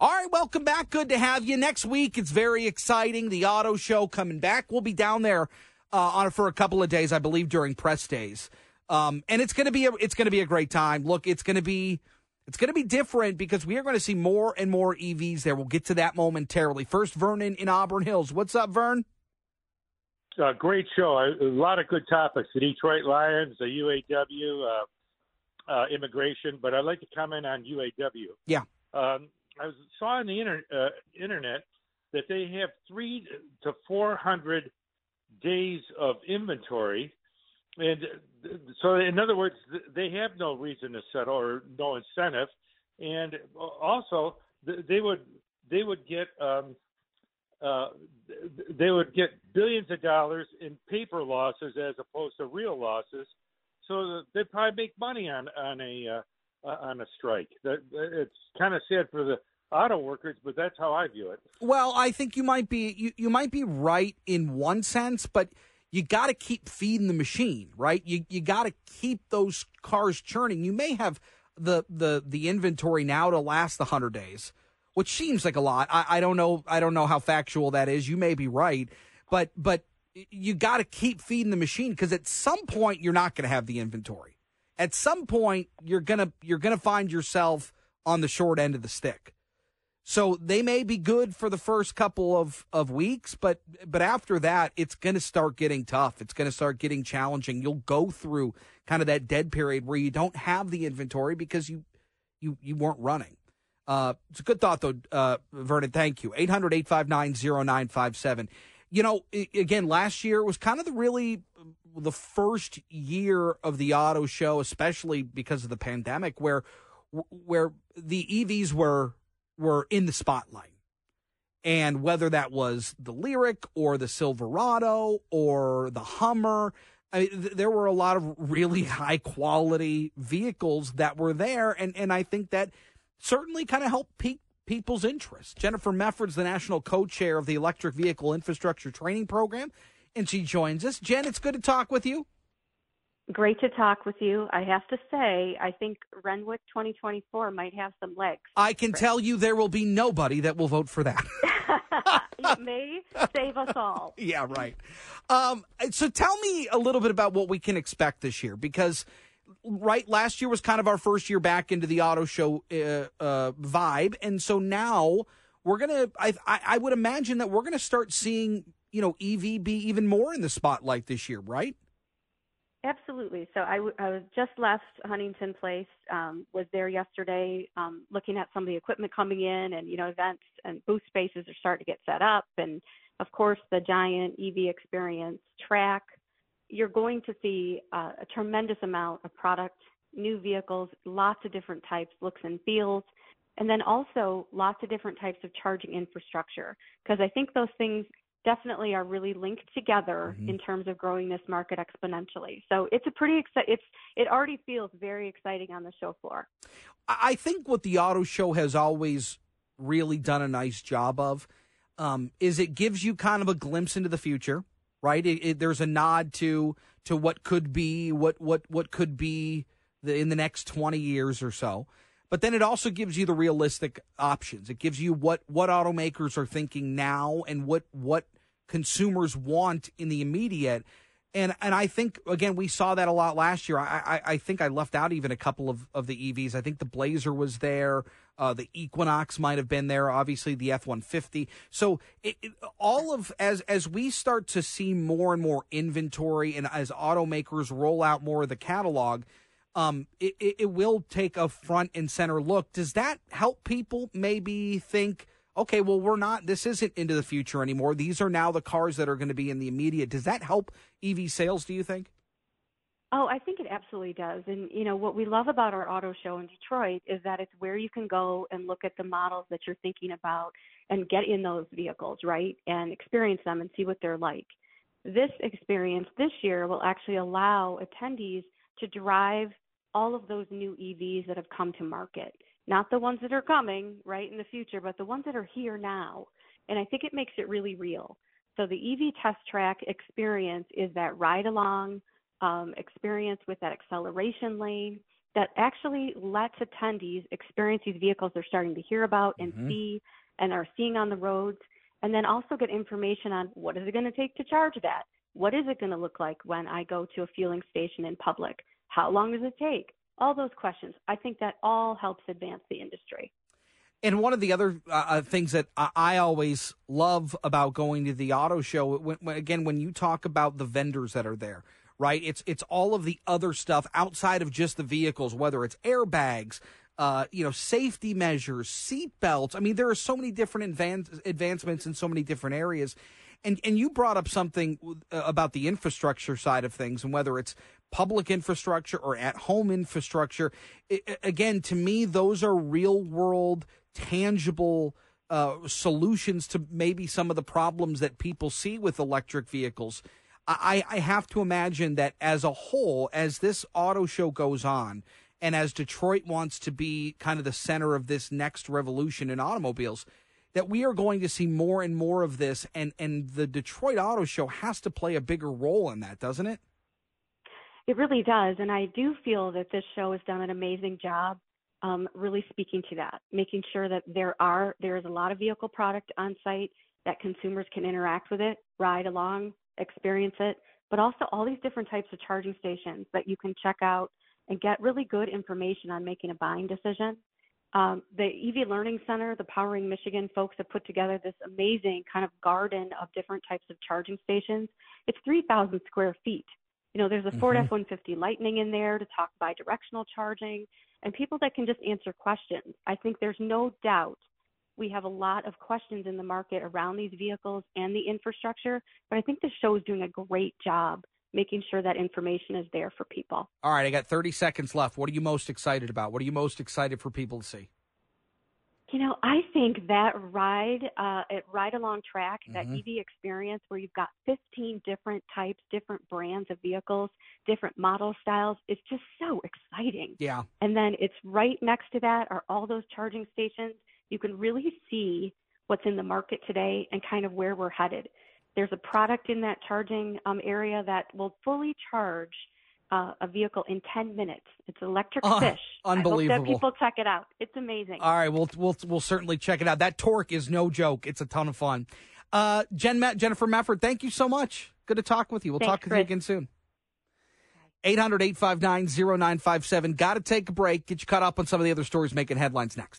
All right, welcome back. Good to have you. Next week, it's very exciting. The auto show coming back. We'll be down there uh, on for a couple of days, I believe, during press days. Um, and it's going to be a, it's to be a great time. Look, it's going to be it's to be different because we are going to see more and more EVs there. We'll get to that momentarily. First, Vernon in Auburn Hills. What's up, Vern? Uh, great show. A, a lot of good topics: the Detroit Lions, the UAW, uh, uh, immigration. But I'd like to comment on UAW. Yeah. Um, I was, saw on the inter, uh, internet that they have three to four hundred days of inventory and so, in other words, they have no reason to settle or no incentive, and also they would they would get um, uh, they would get billions of dollars in paper losses as opposed to real losses. So they'd probably make money on on a uh, Uh, on a strike. It's kind of sad for the auto workers, but that's how I view it. Well, I think you might be you, you might be right in one sense, but you got to keep feeding the machine, right? You you got to keep those cars churning. You may have the the the inventory now to last the hundred days, which seems like a lot. I, I don't know. I don't know how factual that is. You may be right, but but you got to keep feeding the machine because at some point you're not going to have the inventory. At some point you're gonna you're gonna find yourself on the short end of the stick. So they may be good for the first couple of, of weeks, but but after that, it's going to start getting tough. It's going to start getting challenging. You'll go through kind of that dead period where you don't have the inventory because you you you weren't running. Uh, it's a good thought though, uh, Vernon. Thank you. 800-859-0957. You know, again, last year was kind of the really uh, the first year of the auto show, especially because of the pandemic, where where the EVs were were in the spotlight. And whether that was the Lyriq or the Silverado or the Hummer, I mean, th- there were a lot of really high quality vehicles that were there. And, and I think that certainly kind of helped pique people's interest. Jennifer Mefford's the national co chair of the Electric Vehicle Infrastructure Training Program, and she joins us. Jen, it's good to talk with you. Great to talk with you. I have to say, I think Renwick 2024 might have some legs. I can tell you there will be nobody that will vote for that. it may save us all. Yeah, right. Um, so tell me a little bit about what we can expect this year because right last year was kind of our first year back into the auto show uh, uh, vibe and so now we're gonna I, I, I would imagine that we're gonna start seeing you know ev be even more in the spotlight this year right Absolutely. So I, w- I just left Huntington Place. Um, was there yesterday, um, looking at some of the equipment coming in, and you know, events and booth spaces are starting to get set up, and of course, the giant EV experience track. You're going to see uh, a tremendous amount of product, new vehicles, lots of different types, looks and feels, and then also lots of different types of charging infrastructure. Because I think those things definitely are really linked together mm-hmm. in terms of growing this market exponentially. So it's a pretty exci- it's it already feels very exciting on the show floor. I think what the auto show has always really done a nice job of um, is it gives you kind of a glimpse into the future, right? It, it, there's a nod to to what could be, what what what could be the, in the next 20 years or so but then it also gives you the realistic options. It gives you what what automakers are thinking now and what what consumers want in the immediate. And and I think again we saw that a lot last year. I I, I think I left out even a couple of, of the EVs. I think the Blazer was there. Uh, the Equinox might have been there. Obviously the F one fifty. So it, it, all of as as we start to see more and more inventory and as automakers roll out more of the catalog, um, it, it will take a front and center look. Does that help people maybe think? Okay, well, we're not, this isn't into the future anymore. These are now the cars that are going to be in the immediate. Does that help EV sales, do you think? Oh, I think it absolutely does. And, you know, what we love about our auto show in Detroit is that it's where you can go and look at the models that you're thinking about and get in those vehicles, right? And experience them and see what they're like. This experience this year will actually allow attendees to drive all of those new EVs that have come to market not the ones that are coming right in the future, but the ones that are here now. And I think it makes it really real. So the EV test track experience is that ride along um, experience with that acceleration lane. that actually lets attendees experience these vehicles they're starting to hear about and Mhm. see and are seeing on the roads, and then also get information on what is it going to take to charge that? What is it going to look like when I go to a fueling station in public? How long does it take? All those questions. I think that all helps advance the industry. And one of the other uh, uh, things that I, always love about going to the auto show, when, when, again, when you talk about the vendors that are there, right? It's it's all of the other stuff outside of just the vehicles, whether it's airbags, uh, you know, safety measures, seat belts. I mean, there are so many different advance, advancements in so many different areas. And and you brought up something uh, about the infrastructure side of things, and whether it's public infrastructure or at home infrastructure. I, again, to me, those are real world, tangible uh, solutions to maybe some of the problems that people see with electric vehicles. I, I have to imagine that as a whole, as this auto show goes on, and as Detroit wants to be kind of the center of this next revolution in automobiles, that we are going to see more and more of this, and and the Detroit Auto Show has to play a bigger role in that, doesn't it? It really does, and I do feel that this show has done an amazing job, um, really speaking to that, making sure that there are there is a lot of vehicle product on site that consumers can interact with it, ride along, experience it, but also all these different types of charging stations that you can check out and get really good information on making a buying decision. Um, the EV Learning Center, the Powering Michigan folks have put together this amazing kind of garden of different types of charging stations. It's 3,000 square feet. You know, there's a Ford Mhm. F-150 Lightning in there to talk bi-directional charging and people that can just answer questions. I think there's no doubt we have a lot of questions in the market around these vehicles and the infrastructure, but I think the show is doing a great job making sure that information is there for people. All right, I got 30 seconds left. What are you most excited about? What are you most excited for people to see? You know, I think that ride uh, at Ride Along Track, that Mhm. EV experience where you've got 15 different types, different brands of vehicles, different model styles, is just so exciting. Yeah. And then it's right next to that are all those charging stations. You can really see what's in the market today and kind of where we're headed. There's a product in that charging um, area that will fully charge uh, a vehicle in 10 minutes. It's electric Oh, fish. I hope that people check it out. It's amazing. All right, we'll we'll we'll certainly check it out. That torque is no joke. It's a ton of fun. Uh, Jen Jennifer Mefford, thank you so much. Good to talk with you. We'll Thanks, talk with you again soon. 800 859 0957. Got to take a break. Get you caught up on some of the other stories making headlines next.